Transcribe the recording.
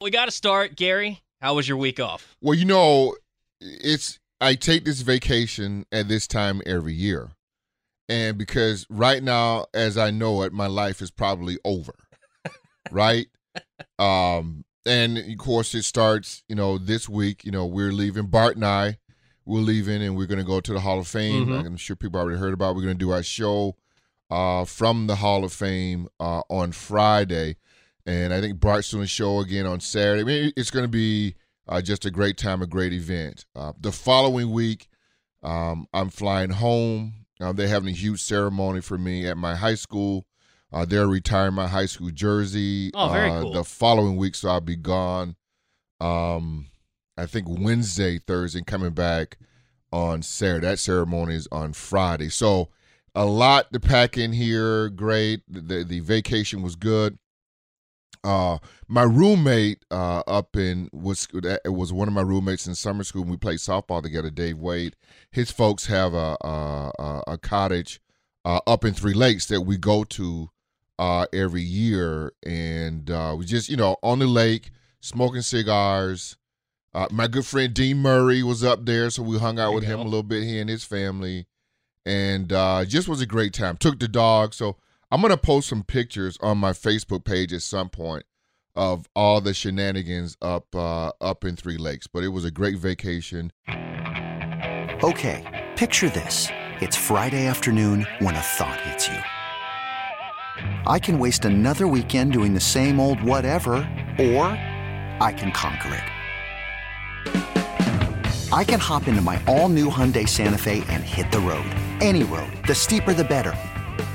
We got to start, Gary. How was your week off? Well, you know, it's I take this vacation at this time every year. And because right now, as I know it, my life is probably over. right? Um, and of course it starts, you know, this week, you know, we're leaving Bart and I, we're leaving and we're gonna go to the Hall of Fame. Mhm. I'm sure people already heard about. It. We're gonna do our show uh from the Hall of Fame uh on Friday. And I think Bart's doing a show again on Saturday. I mean, it's gonna be uh, just a great time, a great event. Uh, the following week, um, I'm flying home. Uh, they're having a huge ceremony for me at my high school. Uh, they're retiring my high school jersey. Oh, very uh, cool. The following week, so I'll be gone. Um, I think Wednesday, Thursday, coming back on Saturday. That ceremony is on Friday. So a lot to pack in here. Great. The, the vacation was good. Uh, my roommate uh, up in was it was one of my roommates in summer school. We played softball together. Dave Wade. His folks have a a, a- a cottage uh, up in Three Lakes that we go to uh, every year, and uh, we just you know on the lake smoking cigars. Uh, my good friend Dean Murray was up there, so we hung out There with him go. a little bit. He and his family, and uh, just was a great time. Took the dog, so I'm gonna post some pictures on my Facebook page at some point of all the shenanigans up uh, up in Three Lakes. But it was a great vacation. Okay, picture this. It's Friday afternoon when a thought hits you. I can waste another weekend doing the same old whatever, or I can conquer it. I can hop into my all new Hyundai Santa Fe and hit the road. Any road. The steeper, the better.